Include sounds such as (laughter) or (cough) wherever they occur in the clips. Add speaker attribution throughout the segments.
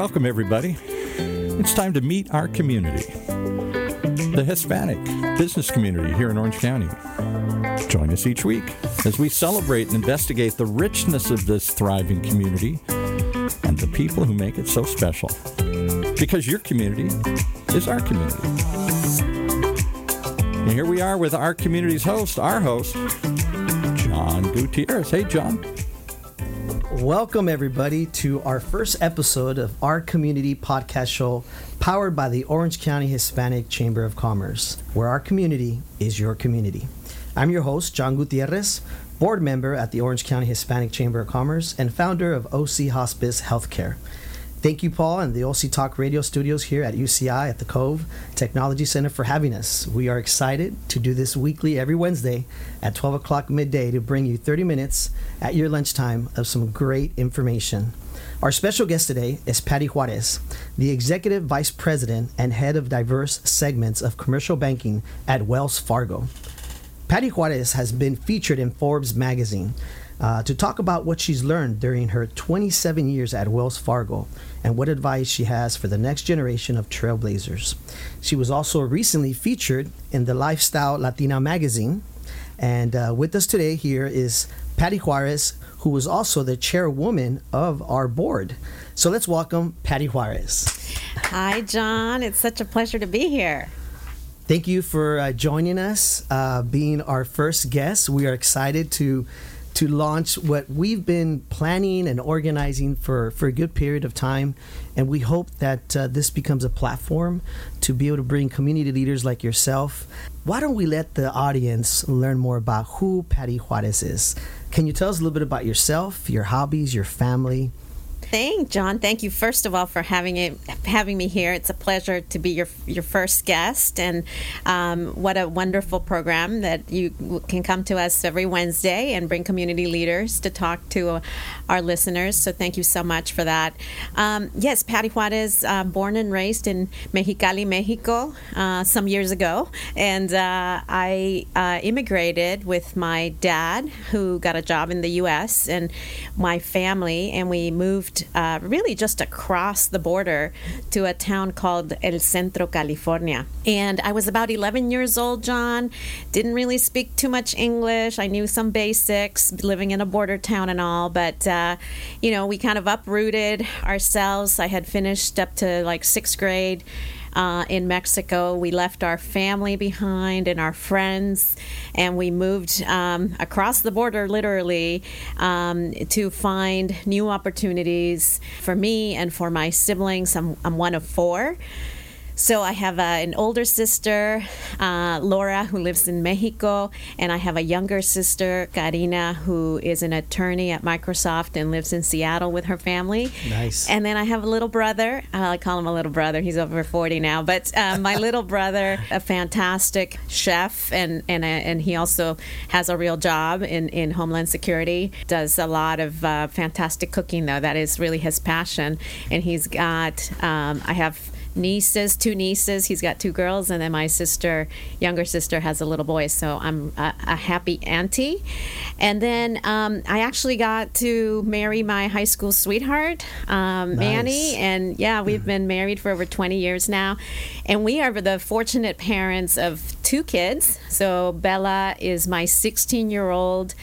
Speaker 1: welcome, everybody. It's time to meet our community, the Hispanic business community here in Orange County. Join us each week as we celebrate and investigate the richness of this thriving community and the people who make it so special. Because your community is our community. And here we are with our community's host, our host, John Gutierrez. Hey, John.
Speaker 2: Welcome, everybody, to our first episode of our community podcast show powered by the Orange County Hispanic Chamber of Commerce, where our community is your community. I'm your host, John Gutierrez, board member at the Orange County Hispanic Chamber of Commerce and founder of OC Hospice Healthcare. Thank you, Paul, and the OC Talk radio studios here at UCI at the Cove Technology Center for having us. We are excited to do this weekly every Wednesday at 12 o'clock midday to bring you 30 minutes at your lunchtime of some great information. Our special guest today is Patty Juarez, the Executive Vice President and Head of Diverse Segments of Commercial Banking at Wells Fargo. Patty Juarez has been featured in Forbes magazine uh, to talk about what she's learned during her 27 years at Wells Fargo and what advice she has for the next generation of trailblazers. She was also recently featured in the Lifestyle Latina magazine. And uh, with us today here is Patty Juarez, who was also the chairwoman of our board. So let's welcome Patty Juarez.
Speaker 3: Hi, John. It's such a pleasure to be here.
Speaker 2: Thank you for uh, joining us, uh, being our first guest. We are excited to to launch what we've been planning and organizing for, for a good period of time. And we hope that uh, this becomes a platform to be able to bring community leaders like yourself. Why don't we let the audience learn more about who Patty Juarez is? Can you tell us a little bit about yourself, your hobbies, your family?
Speaker 3: Thank John. Thank you first of all for having it, having me here. It's a pleasure to be your your first guest, and um, what a wonderful program that you can come to us every Wednesday and bring community leaders to talk to uh, our listeners. So thank you so much for that. Um, yes, Patty Juarez, uh, born and raised in Mexicali, Mexico, uh, some years ago, and uh, I uh, immigrated with my dad, who got a job in the U.S. and my family, and we moved uh, really just across the border to a town called El Centro, California. And I was about 11 years old, John. Didn't really speak too much English. I knew some basics, living in a border town and all. But, uh, you know, we kind of uprooted ourselves. I had finished up to like sixth grade uh, in Mexico. We left our family behind and our friends, and we moved um, across the border literally um, to find new opportunities for me and for my siblings. I'm, I'm one of four. So I have uh, an older sister, uh, Laura, who lives in Mexico, and I have a younger sister, Karina, who is an attorney at Microsoft and lives in Seattle with her family.
Speaker 2: Nice.
Speaker 3: And then I have a little brother. I call him a little brother. He's over 40 now, but uh, my (laughs) little brother, a fantastic chef, and and uh, and he also has a real job in in Homeland Security. Does a lot of uh, fantastic cooking though. That is really his passion, and he's got. Um, I have nieces, two nieces. He's got two girls, and then my sister, younger sister, has a little boy. So I'm a, a happy auntie. And then um, I actually got to marry my high school sweetheart, um,
Speaker 2: Nice.
Speaker 3: Manny, and yeah, we've been married for over 20 years now, and we are the fortunate parents of two kids. So Bella is my 16 year old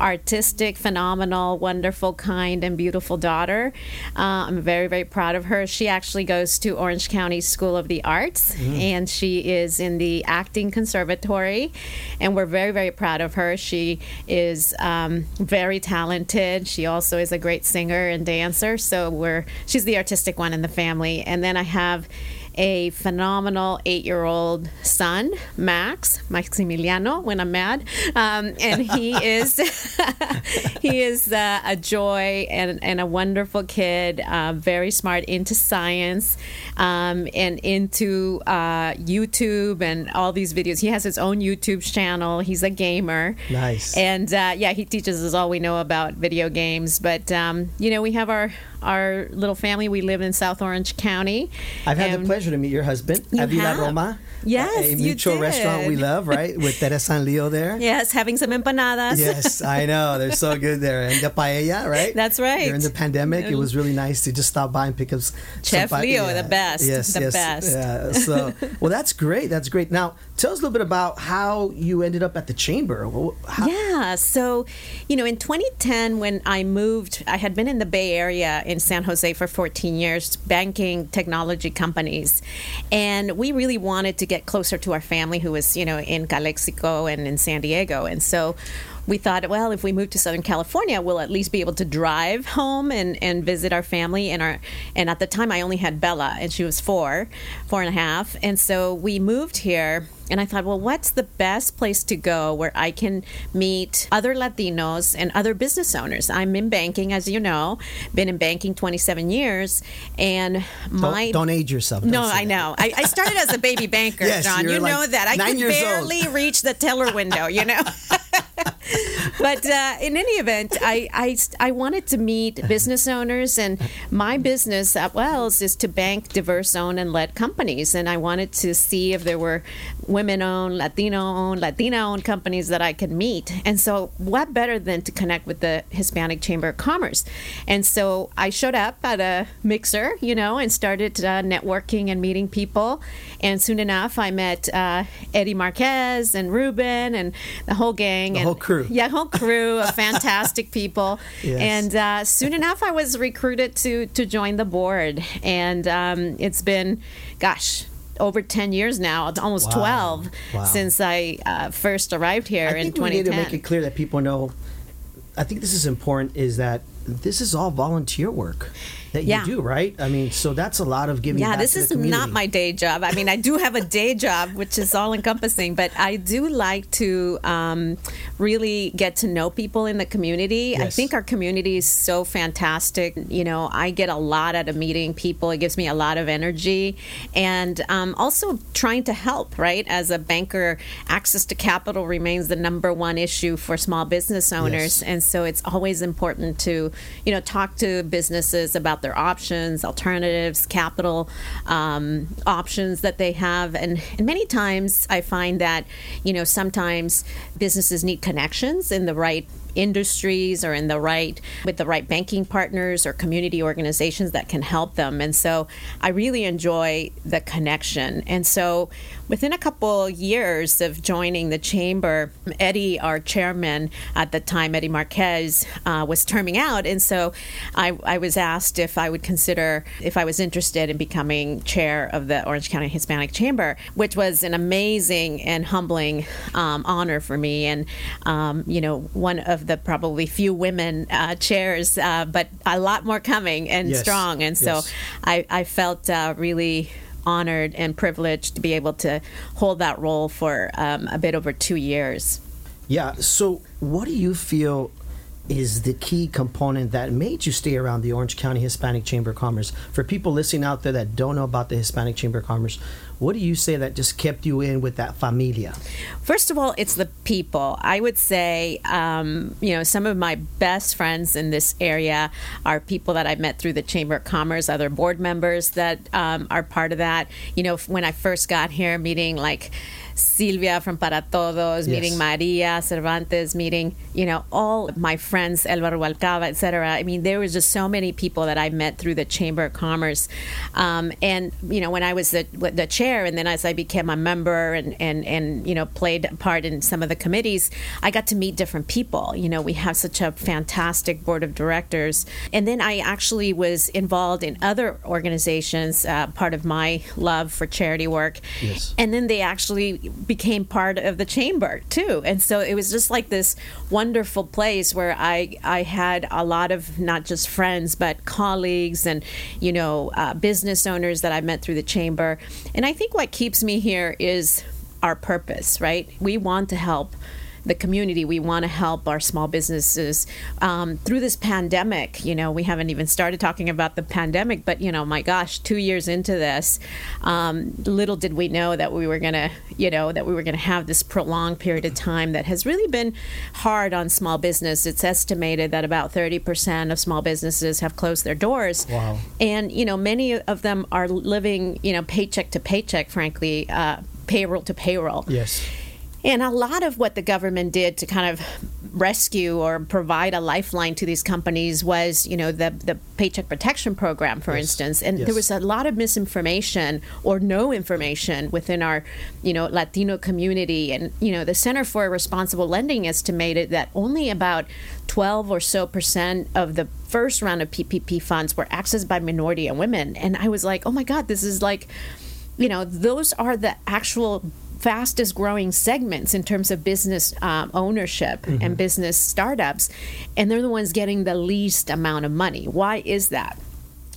Speaker 3: artistic, phenomenal, wonderful, kind, and beautiful daughter. Uh, I'm very, very proud of her. She actually goes to Orange County School of the Arts, and she is in the acting conservatory, and we're very, very proud of her. She is um, very talented. She also is a great singer and dancer. So we're she's the artistic one in the family, and then I have a phenomenal eight-year-old son, Max Maximiliano, when I'm mad, um, and he is (laughs) he is uh, a joy and, and a wonderful kid, uh, very smart, into science, um, and into uh, YouTube and all these videos. He has his own YouTube channel. He's a gamer.
Speaker 2: Nice.
Speaker 3: And uh, yeah, he teaches us all we know about video games. But um, you know, we have our our little family. We live in South Orange County.
Speaker 2: I've had the pleasure to meet your husband,
Speaker 3: You
Speaker 2: Avila? Roma.
Speaker 3: Yes,
Speaker 2: a mutual restaurant we love, right? With Teresa and Leo there.
Speaker 3: Yes, having some empanadas.
Speaker 2: Yes, (laughs) I know. They're so good there. And the paella, right?
Speaker 3: That's right.
Speaker 2: During the pandemic, it was really nice to just stop by and pick up
Speaker 3: Chef
Speaker 2: some pa-
Speaker 3: Leo, the best,
Speaker 2: Yes,
Speaker 3: the
Speaker 2: yes.
Speaker 3: best.
Speaker 2: Yeah. So, well, that's great. That's great. Now, tell us a little bit about how you ended up at the chamber. How,
Speaker 3: Yeah. So, you know, in 2010, when I moved, I had been in the Bay Area in San Jose for 14 years, banking technology companies. And we really wanted to get closer to our family who was, you know, in Calexico and in San Diego. And so, we thought, well, if we move to Southern California, we'll at least be able to drive home and, and visit our family. And our and at the time, I only had Bella, and she was four, four and a half. And so we moved here, and I thought, well, what's the best place to go where I can meet other Latinos and other business owners? I'm in banking, as you know, been in banking 27 years, and
Speaker 2: don't,
Speaker 3: my
Speaker 2: don't age yourself. Don't
Speaker 3: no, I
Speaker 2: that.
Speaker 3: know. I, I started as a baby banker, (laughs)
Speaker 2: Yes,
Speaker 3: John.
Speaker 2: you like
Speaker 3: know that. I could
Speaker 2: years old.
Speaker 3: barely reach the teller window, you know. (laughs) but uh, in any event, I, I, I wanted to meet business owners, and my business at Wells is to bank diverse owned and led companies. And I wanted to see if there were women owned, Latino owned, Latina owned companies that I could meet. And so, what better than to connect with the Hispanic Chamber of Commerce? And so, I showed up at a mixer, you know, and started uh, networking and meeting people. And soon enough, I met uh, Eddie Marquez and Ruben and the whole gang.
Speaker 2: The
Speaker 3: and,
Speaker 2: whole crew.
Speaker 3: Yeah, whole crew of fantastic people. (laughs)
Speaker 2: Yes.
Speaker 3: And uh, soon enough, I was recruited to to join the board, and um, it's been, gosh. Over 10 years now, it's almost
Speaker 2: Wow.
Speaker 3: 12
Speaker 2: Wow.
Speaker 3: since I uh, first arrived here
Speaker 2: I
Speaker 3: in
Speaker 2: think we need to make it clear that people know. I think this is important. Is that this is all volunteer work that
Speaker 3: Yeah.
Speaker 2: you do, right? I mean, so that's a lot of giving.
Speaker 3: yeah, this is
Speaker 2: community.
Speaker 3: not my day job. I mean, I do have a day job, which is all encompassing, but I do like to um, really get to know people in the community. I think our community is so fantastic. You know, I get a lot out of meeting people, it gives me a lot of energy. And um, also trying to help, right? As a banker, access to capital remains the number one issue for small business owners.
Speaker 2: Yes.
Speaker 3: And so it's always important to, you know, talk to businesses about their options, alternatives, capital um, options that they have. And, and many times I find that, you know, sometimes businesses need connections in the right industries or in the right with the right banking partners or community organizations that can help them. And so i really enjoy the connection. And so within a couple years of joining the chamber eddie our chairman at the time eddie marquez uh, was terming out. And so I, I was asked if i would consider if i was interested in becoming chair of the orange county hispanic chamber which was an amazing and humbling um, honor for me. And um, you know one of the probably few women uh, chairs, uh, but a lot more coming and
Speaker 2: Yes,
Speaker 3: strong. And so
Speaker 2: yes.
Speaker 3: I, I felt uh, really honored and privileged to be able to hold that role for um, a bit over two years.
Speaker 2: Yeah. So, what do you feel is the key component that made you stay around the Orange County Hispanic Chamber of Commerce? For people listening out there that don't know about the Hispanic Chamber of Commerce, what do you say that just kept you in with that familia?
Speaker 3: First of all, it's the people. I would say, um, you know, some of my best friends in this area are people that I met through the Chamber of Commerce, other board members that um, are part of that. You know, when I first got here, meeting like Silvia from Para Todos,
Speaker 2: Yes.
Speaker 3: meeting Maria Cervantes, meeting, you know, all my friends, Elvaro Alcava, etc. I mean, there was just so many people that I met through the Chamber of Commerce. Um, and, you know, when I was the, the chair and then as I became a member and, and, and, you know, played a part in some of the committees, I got to meet different people. You know, we have such a fantastic board of directors. And then I actually was involved in other organizations, uh, part of my love for charity work.
Speaker 2: Yes.
Speaker 3: And then they actually became part of the chamber too. And so it was just like this wonderful place where I, I had a lot of not just friends, but colleagues and, you know, uh, business owners that I met through the chamber. And I think what keeps me here is our purpose, right? We want to help the community. We want to help our small businesses um, through this pandemic. You know, we haven't even started talking about the pandemic, but you know, my gosh, two years into this, um, little did we know that we were going to, you know, that we were going to have this prolonged period of time that has really been hard on small business. It's estimated that about 30% of small businesses have closed their doors.
Speaker 2: Wow.
Speaker 3: And, you know, many of them are living, you know, paycheck to paycheck, frankly, uh, payroll to payroll.
Speaker 2: Yes.
Speaker 3: And a lot of what the government did to kind of rescue or provide a lifeline to these companies was, you know, the the paycheck protection program, for
Speaker 2: Yes.
Speaker 3: instance. And
Speaker 2: Yes.
Speaker 3: there was a lot of misinformation or no information within our, you know, Latino community. And you know, the Center for Responsible Lending estimated that only about 12 or so percent of the first round of PPP funds were accessed by minority and women. And I was like, oh my God, this is like you know, those are the actual fastest growing segments in terms of business um, ownership and business startups. And they're the ones getting the least amount of money. Why is that?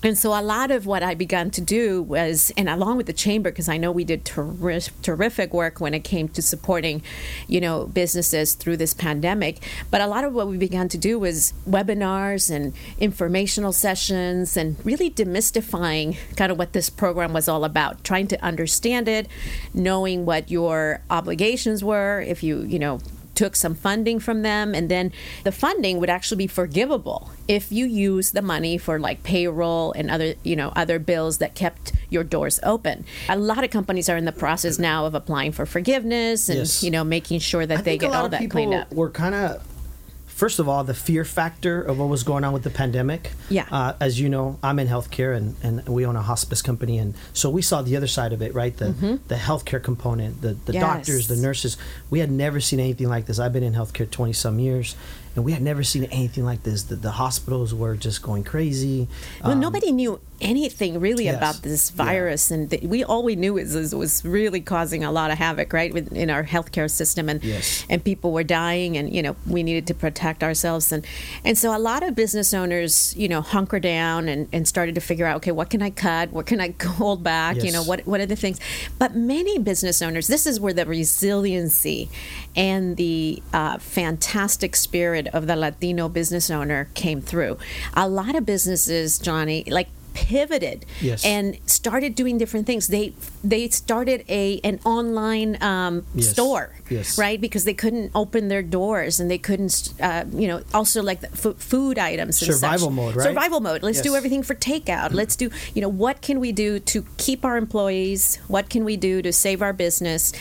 Speaker 3: And so a lot of what I began to do was, and along with the chamber, because I know we did terri- terrific work when it came to supporting, you know, businesses through this pandemic. But a lot of what we began to do was webinars and informational sessions, and really demystifying kind of what this program was all about, trying to understand it, knowing what your obligations were, if you, you know, took some funding from them and then the funding would actually be forgivable if you use the money for like payroll and other you know other bills that kept your doors open a lot of companies are in the process now of applying for forgiveness and
Speaker 2: Yes.
Speaker 3: you know making sure that
Speaker 2: I
Speaker 3: they get all that cleaned up
Speaker 2: We're kind of first of all the fear factor of what was going on with the pandemic
Speaker 3: Yeah.
Speaker 2: uh, as you know i'm in healthcare and, and we own a hospice company and so we saw the other side of it right the the healthcare component the, the
Speaker 3: Mm-hmm. Yes.
Speaker 2: doctors the nurses we had never seen anything like this i've been in healthcare 20 some years and we had never seen anything like this the, the hospitals were just going crazy
Speaker 3: well
Speaker 2: Um,
Speaker 3: nobody knew anything really
Speaker 2: yes.
Speaker 3: about this
Speaker 2: Yeah.
Speaker 3: virus and th- we all we knew is, is it was really causing a lot of havoc right with, in our healthcare system and
Speaker 2: Yes.
Speaker 3: and people were dying and you know we needed to protect ourselves and and so a lot of business owners you know hunker down and, and started to figure out okay what can I cut what can I (laughs) hold back you know what what are the things but many business owners this is where the resiliency and the uh, fantastic spirit of the Latino business owner came through a lot of businesses Johnny like pivoted
Speaker 2: Yes.
Speaker 3: and started doing different things they they started a an online um,
Speaker 2: Yes.
Speaker 3: store
Speaker 2: Yes.
Speaker 3: right because they couldn't open their doors and they couldn't uh, you know also like the f- food items and
Speaker 2: Survival
Speaker 3: such.
Speaker 2: mode, right?
Speaker 3: survival mode let's do everything for takeout let's do you know what can we do to keep our employees what can we do to save our business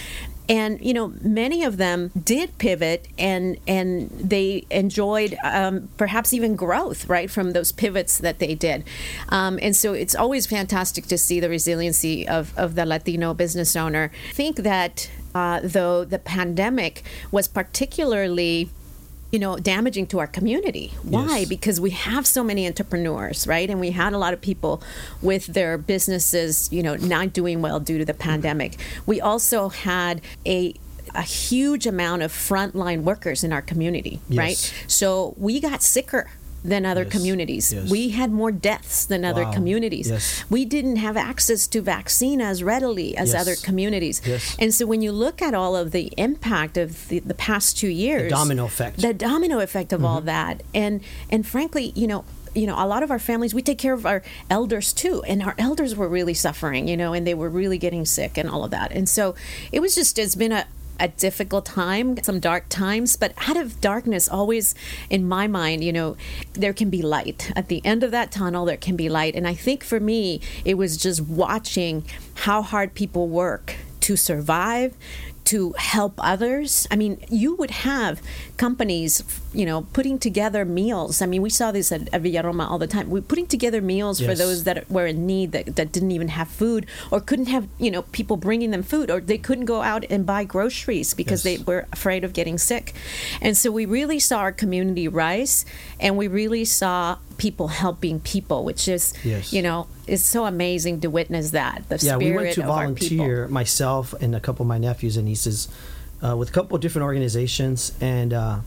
Speaker 3: and you know many of them did pivot and and they enjoyed um, perhaps even growth right from those pivots that they did. Um, and so it's always fantastic to see the resiliency of, of the latino business owner. I think that uh, though the pandemic was particularly you know damaging to our community. Why?
Speaker 2: Yes.
Speaker 3: because we have so many entrepreneurs right? And we had a lot of people with their businesses you know not doing well due to the pandemic. We also had a a huge amount of frontline workers in our community right? So we got sicker than other
Speaker 2: Yes.
Speaker 3: communities
Speaker 2: Yes.
Speaker 3: we had more deaths than other
Speaker 2: Wow.
Speaker 3: communities
Speaker 2: Yes.
Speaker 3: we didn't have access to vaccine as readily as other communities and so when you look at all of the impact of the, the past two years the
Speaker 2: domino effect.
Speaker 3: the domino effect of all mm-hmm. that and and frankly you know you know a lot of our families we take care of our elders too and our elders were really suffering you know and they were really getting sick and all of that and so it was just it's been a a difficult time, some dark times, but out of darkness, always in my mind, you know, there can be light. At the end of that tunnel, there can be light. And I think for me, it was just watching how hard people work to survive, to help others. I mean, you would have companies, you know, putting together meals. I mean, we saw this at, at Villaroma all the time. We're putting together meals for those that were in need that, that didn't even have food or couldn't have, you know, people bringing them food or they couldn't go out and buy groceries because
Speaker 2: Yes.
Speaker 3: they were afraid of getting sick. And so we really saw our community rise and we really saw people helping people, which is,
Speaker 2: Yes.
Speaker 3: you know, is so amazing to witness that. The
Speaker 2: yeah,
Speaker 3: spirit
Speaker 2: we went to
Speaker 3: of our people.
Speaker 2: volunteer, myself and a couple of my nephews and nieces, uh, with a couple of different organizations, and uh,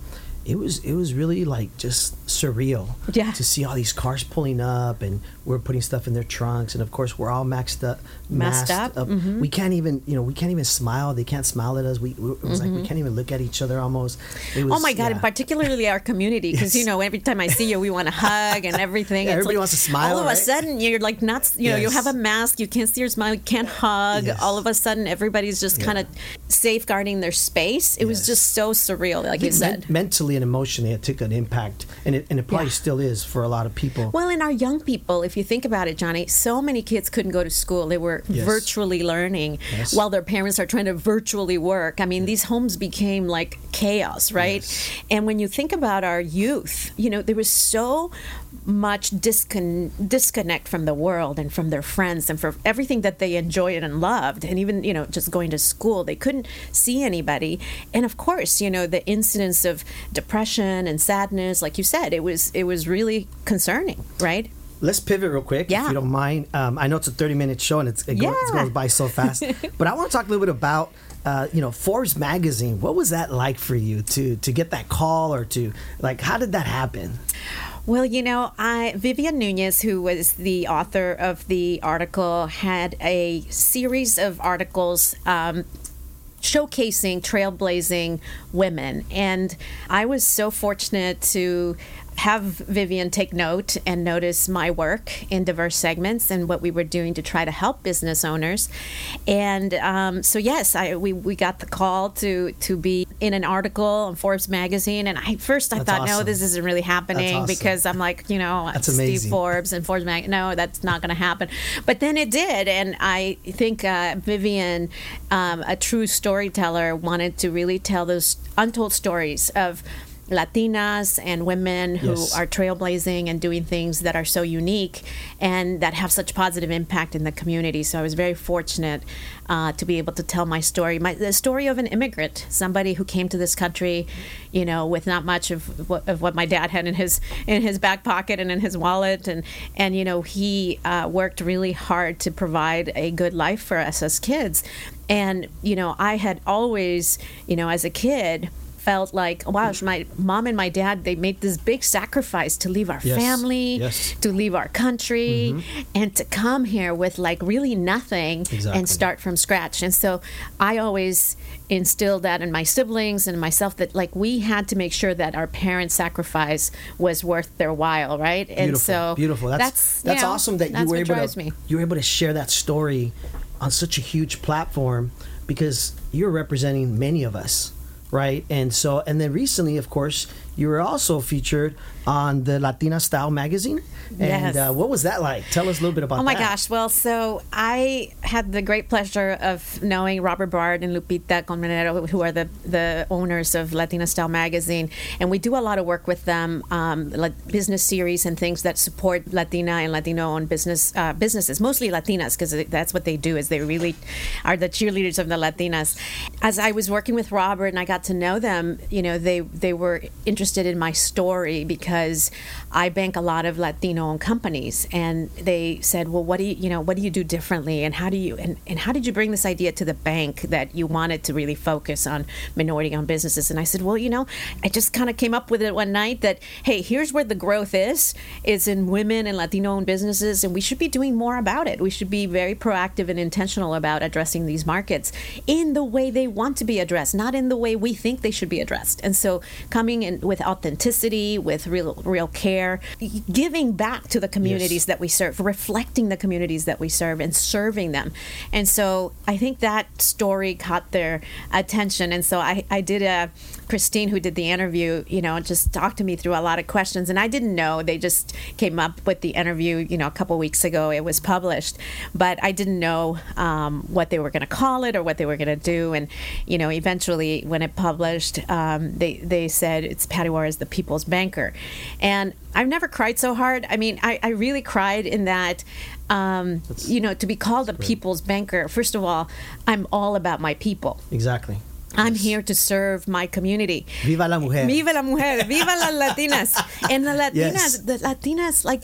Speaker 2: it was it was really like just surreal
Speaker 3: Yeah.
Speaker 2: to see all these cars pulling up and we're putting stuff in their trunks and of course we're all maxed up
Speaker 3: Masked up, mhm.
Speaker 2: we can't even you know we can't even smile they can't smile at us we it was like we can't even look at each other almost it was,
Speaker 3: Mm-hmm. Oh my God!
Speaker 2: yeah.
Speaker 3: And particularly our community, because
Speaker 2: Yes.
Speaker 3: you know, every time I see you, we want to (laughs) hug and everything.
Speaker 2: Yeah, everybody
Speaker 3: like,
Speaker 2: wants to smile,
Speaker 3: All of a sudden, you're like not. You know, you have a mask, you can't see your smile, you can't hug.
Speaker 2: Yes.
Speaker 3: All of a sudden, everybody's just kind of safeguarding their space. It was just so surreal, like you said.
Speaker 2: mentally and emotionally it took an impact and it, and it probably
Speaker 3: Yeah.
Speaker 2: still is for a lot of people
Speaker 3: Well, in our young people, if you think about it, Johnny, so many kids couldn't go to school. They were
Speaker 2: Yes.
Speaker 3: virtually learning
Speaker 2: Yes.
Speaker 3: while their parents are trying to virtually work. I mean, these homes became like chaos, right?
Speaker 2: Yes.
Speaker 3: And when you think about our youth, you know, there was so much discon- disconnect from the world and from their friends and from everything that they enjoyed and loved and even you know just going to school they couldn't see anybody and of course you know the incidence of depression and sadness like you said it was it was really concerning right
Speaker 2: Let's pivot real quick, if you don't mind. Um, I know it's a 30 minute show and it's, it, goes, it
Speaker 3: Yeah.
Speaker 2: goes by so fast. (laughs) but I want to talk a little bit about, uh, you know, Forbes magazine. What was that like for you to to get that call or to, like, how did that happen?
Speaker 3: Well, you know, I Vivian Nunez, who was the author of the article, had a series of articles um, showcasing trailblazing women, and I was so fortunate to have Vivian take note and notice my work in diverse segments and what we were doing to try to help business owners. And um, so, yes, I, we, we got the call to to be in an article on Forbes magazine. And I first I
Speaker 2: That's
Speaker 3: thought, no, this isn't really happening
Speaker 2: awesome.
Speaker 3: because I'm like, you know,
Speaker 2: That's
Speaker 3: Steve
Speaker 2: amazing.
Speaker 3: Forbes and Forbes magazine. No, that's not going to happen. But then it did, and I think uh, Vivian, um, a true storyteller, wanted to really tell those untold stories of. Latinas and women who
Speaker 2: Yes.
Speaker 3: are trailblazing and doing things that are so unique and that have such positive impact in the community. So I was very fortunate uh, to be able to tell my story, my, the story of an immigrant, somebody who came to this country, you know, with not much of what, of what my dad had in his in his back pocket and in his wallet, and and you know he uh, worked really hard to provide a good life for us as kids, and you know I had always, you know, as a kid felt like oh, wow mm. my mom and my dad they made this big sacrifice to leave our
Speaker 2: Yes.
Speaker 3: family
Speaker 2: Yes.
Speaker 3: to leave our country mm-hmm. and to come here with like really nothing
Speaker 2: Exactly.
Speaker 3: and start from scratch and so i always instilled that in my siblings and myself that like we had to make sure that our parents sacrifice was worth their while right and
Speaker 2: Beautiful,
Speaker 3: so
Speaker 2: beautiful. That's
Speaker 3: that's
Speaker 2: that's,
Speaker 3: you know,
Speaker 2: awesome that you were able to
Speaker 3: me.
Speaker 2: you were able to share that story on such a huge platform because you're representing many of us, right? And so and then recently, of course, you were also featured on the Latina Style magazine. And
Speaker 3: Yes.
Speaker 2: uh, what was that like? Tell us a little bit about that.
Speaker 3: Oh my
Speaker 2: that.
Speaker 3: gosh. Well, so I had the great pleasure of knowing Robert Bard and Lupita Colmenero, who are the, the owners of Latina Style Magazine. And we do a lot of work with them, um, like business series and things that support Latina and Latino owned business, uh, businesses, mostly Latinas, because that's what they do is they really are the cheerleaders of the Latinas. As I was working with Robert and I got to know them, you know, they, they were interested in my story because I bank a lot of Latino owned companies and they said, Well, what do you you know, what do you do differently and how do you and, and how did you bring this idea to the bank that you wanted to really focus on minority owned businesses? And I said, Well, you know, I just kind of came up with it one night that, hey, here's where the growth is, is in women and Latino owned businesses and we should be doing more about it. We should be very proactive and intentional about addressing these markets in the way they want to be addressed, not in the way we think they should be addressed. And so coming in with authenticity, with real real care, giving back to the communities
Speaker 2: Yes.
Speaker 3: that we serve, reflecting the communities that we serve and serving them. And so I think that story caught their attention. And so I, I did a Christine who did the interview, you know, just talked to me through a lot of questions and I didn't know. They just came up with the interview, you know, a couple weeks ago. It was published, but I didn't know um, what they were going to call it or what they were going to do. And, you know, eventually when it published, um, they, they said it's Patty Juarez the people's banker. And I've never cried so hard. I mean, I, I really cried in that, um, you know, to be called a people's banker. First of all, I'm all about my people.
Speaker 2: Exactly.
Speaker 3: I'm here to serve my community.
Speaker 2: Viva la mujer.
Speaker 3: Viva la mujer. Viva las (laughs) Latinas. And the Latinas,
Speaker 2: Yes.
Speaker 3: the Latinas, like,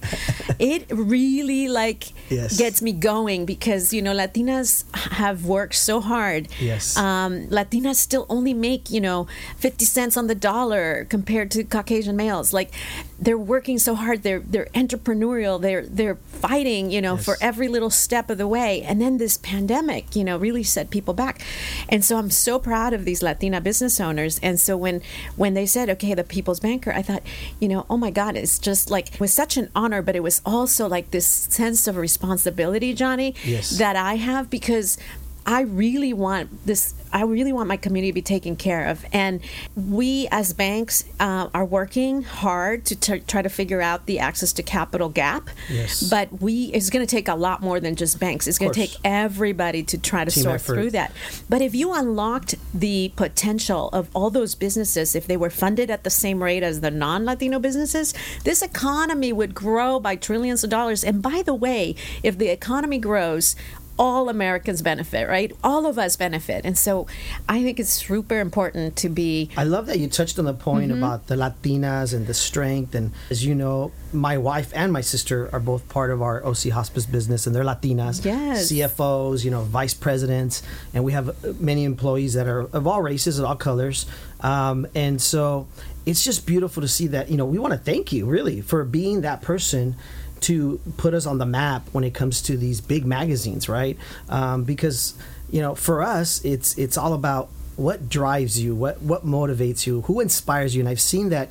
Speaker 3: it really like
Speaker 2: Yes.
Speaker 3: gets me going because you know Latinas have worked so hard.
Speaker 2: Yes.
Speaker 3: Um, Latinas still only make you know fifty cents on the dollar compared to Caucasian males. Like, they're working so hard. They're they're entrepreneurial. They're they're fighting you know
Speaker 2: Yes.
Speaker 3: for every little step of the way. And then this pandemic, you know, really set people back. And so I'm so proud of these Latina business owners. And so when when they said, okay, the People's Banker, I thought, you know, oh my God, it's just like it was such an honor, but it was also like this sense of responsibility, Johnny,
Speaker 2: Yes.
Speaker 3: that I have because I really want this. I really want my community to be taken care of, and we as banks uh, are working hard to t- try to figure out the access to capital gap.
Speaker 2: Yes.
Speaker 3: But we it's going to take a lot more than just banks. It's going to take everybody to try to
Speaker 2: Team
Speaker 3: sort
Speaker 2: effort.
Speaker 3: through that. But if you unlocked the potential of all those businesses, if they were funded at the same rate as the non-Latino businesses, this economy would grow by trillions of dollars. And by the way, if the economy grows, all Americans benefit, right? All of us benefit. And so I think it's super important to be
Speaker 2: I love that you touched on the point
Speaker 3: Mm-hmm.
Speaker 2: about the Latinas and the strength. And as you know, my wife and my sister are both part of our OC hospice business, and they're Latinas.
Speaker 3: Yes.
Speaker 2: CFOs, you know, vice presidents, and we have uh, many employees that are of all races and all colors. Um, and so it's just beautiful to see that. You know, we want to thank you really for being that person to put us on the map when it comes to these big magazines, right? Um, because you know, for us, it's it's all about what drives you, what what motivates you, who inspires you, and I've seen that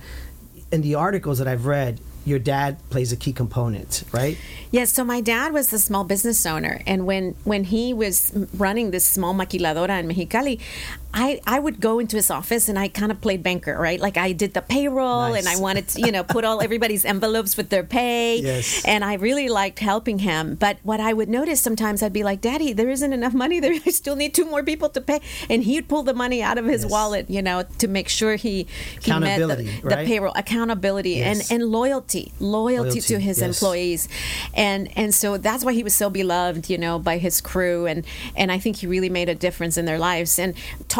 Speaker 2: in the articles that I've read. Your dad plays a key component, right?
Speaker 3: Yes, so my dad was a small business owner, and when when he was running this small maquiladora in Mexicali, I I would go into his office and I kind of played banker, right? Like I did the payroll,
Speaker 2: Nice.
Speaker 3: and I wanted to you know put all (laughs) everybody's envelopes with their pay,
Speaker 2: Yes.
Speaker 3: and I really liked helping him. But what I would notice sometimes, I'd be like, Daddy, there isn't enough money there. (laughs) I still need two more people to pay, and he'd pull the money out of his
Speaker 2: Yes.
Speaker 3: wallet, you know, to make sure he he met the,
Speaker 2: right?
Speaker 3: payroll accountability
Speaker 2: Yes.
Speaker 3: and and loyalty, loyalty, to
Speaker 2: Loyalty,
Speaker 3: his
Speaker 2: yes.
Speaker 3: employees and and so that's why he was so beloved you know by his crew and and i think he really made a difference in their lives and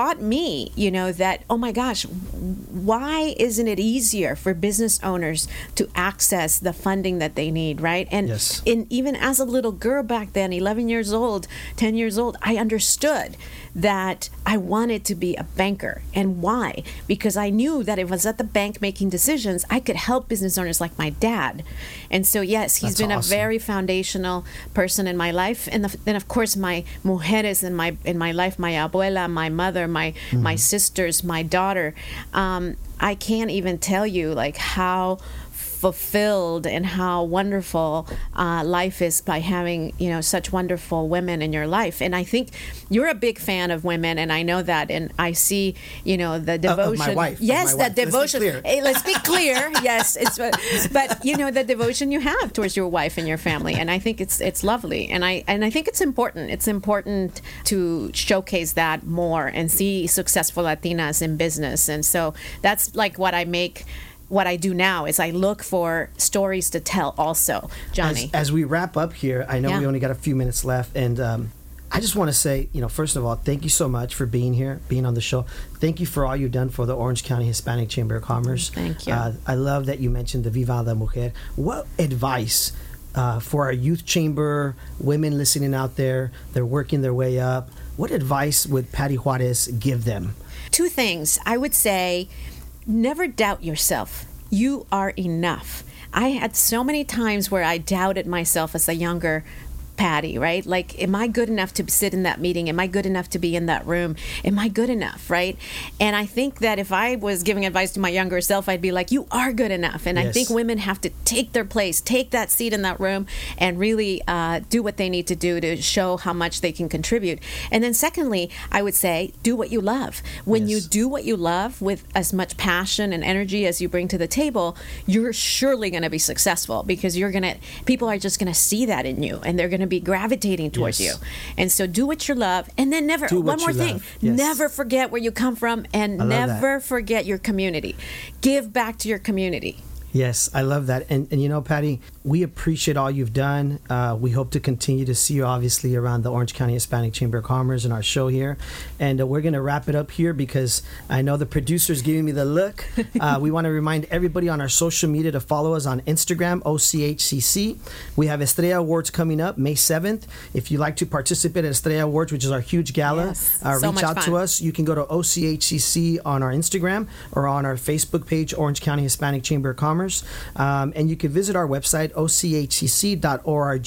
Speaker 3: taught me you know that oh my gosh why isn't it easier for business owners to access the funding that they need right? And
Speaker 2: Yes.
Speaker 3: in even as a little girl back then 11 years old 10 years old i understood that i wanted to be a banker. And why? Because i knew that if i was at the bank making decisions i could help business owners like my dad. And so yes he's
Speaker 2: That's
Speaker 3: been
Speaker 2: awesome.
Speaker 3: a very foundational person in my life. And then of course my mujeres in my in my life my abuela my mother my
Speaker 2: Mm-hmm.
Speaker 3: my sisters my daughter um, i can't even tell you like how fulfilled and how wonderful uh, life is by having you know such wonderful women in your life. And i think you're a big fan of women and i know that and i see you know the
Speaker 2: of
Speaker 3: devotion
Speaker 2: my wife, of
Speaker 3: yes that
Speaker 2: wife. Let's be
Speaker 3: devotion.
Speaker 2: clear.
Speaker 3: Hey, let's be clear. (laughs) Yes it's but you know the devotion you have towards your wife and your family and i think it's it's lovely. And i and i think it's important. It's important to showcase that more and see successful latinas in business. And so that's like what i make what I do now is I look for stories to tell also, Johnny.
Speaker 2: As, as we wrap up here, I know we only got a few minutes left, and um, I just want to say, you know, first of all, thank you so much for being here, being on the show. Thank you for all you've done for the Orange County Hispanic Chamber of Commerce.
Speaker 3: Thank you.
Speaker 2: Uh, I love that you mentioned the Viva la Mujer. What advice uh, for our youth chamber, women listening out there, they're working their way up? What advice would Patty Juarez give them?
Speaker 3: two things. I would say never doubt yourself. You are enough. I had so many times where I doubted myself as a younger Patty, right? Like, am I good enough to sit in that meeting? Am I good enough to be in that room? Am I good enough, right? And I think that if I was giving advice to my younger self, I'd be like, you are good enough. And I think women have to take their place, take that seat in that room, and really uh, do what they need to do to show how much they can contribute. And then, secondly, I would say, do what you love. When you do what you love with as much passion and energy as you bring to the table, you're surely going to be successful because you're going to, people are just going to see that in you and they're going to be gravitating towards
Speaker 2: Yes.
Speaker 3: you. And so do what you love. And then never,
Speaker 2: Do
Speaker 3: one more thing.
Speaker 2: Yes.
Speaker 3: never forget where you come from and
Speaker 2: love that.
Speaker 3: never forget your community. Give back to your community.
Speaker 2: Yes, I love that. And, and you know, Patty, we appreciate all you've done. Uh, we hope to continue to see you, obviously, around the Orange County Hispanic Chamber of Commerce and our show here. And uh, we're going to wrap it up here because I know the producer's giving me the look. (laughs) Uh, we want to remind everybody on our social media to follow us on Instagram, OCHCC. We have Estrella Awards coming up May 7th. If you'd like to participate at Estrella Awards, which is our huge gala,
Speaker 3: Yes,
Speaker 2: uh,
Speaker 3: so
Speaker 2: reach out to us. You can go to OCHCC on our Instagram or on our Facebook page, Orange County Hispanic Chamber of Commerce. Um, and you can visit our website, ochcc.org.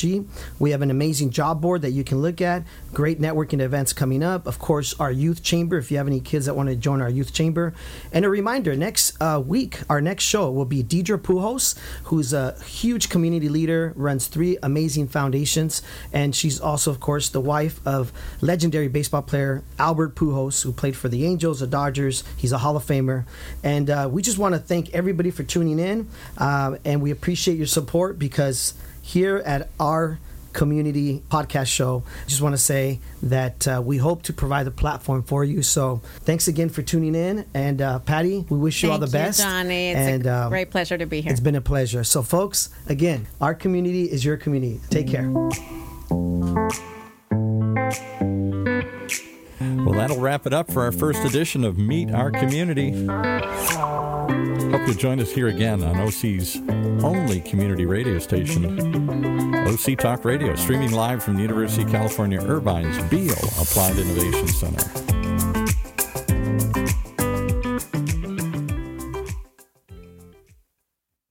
Speaker 2: We have an amazing job board that you can look at, great networking events coming up. Of course, our youth chamber, if you have any kids that want to join our youth chamber. And a reminder next uh, week, our next show will be Deidre Pujols, who's a huge community leader, runs three amazing foundations. And she's also, of course, the wife of legendary baseball player Albert Pujols, who played for the Angels, the Dodgers. He's a Hall of Famer. And uh, we just want to thank everybody for tuning in. Uh, and we appreciate your support because here at our community podcast show, I just want to say that uh, we hope to provide the platform for you. So thanks again for tuning in. And uh, Patty, we wish you all
Speaker 3: Thank
Speaker 2: the best.
Speaker 3: Johnny. It's
Speaker 2: and
Speaker 3: a
Speaker 2: um,
Speaker 3: great pleasure to be here.
Speaker 2: it's been a pleasure. So, folks, again, our community is your community. Take care.
Speaker 1: Well, that'll wrap it up for our first edition of Meet Our Community. Hope you'll join us here again on OC's only community radio station, OC Talk Radio, streaming live from the University of California Irvine's Beall Applied Innovation Center.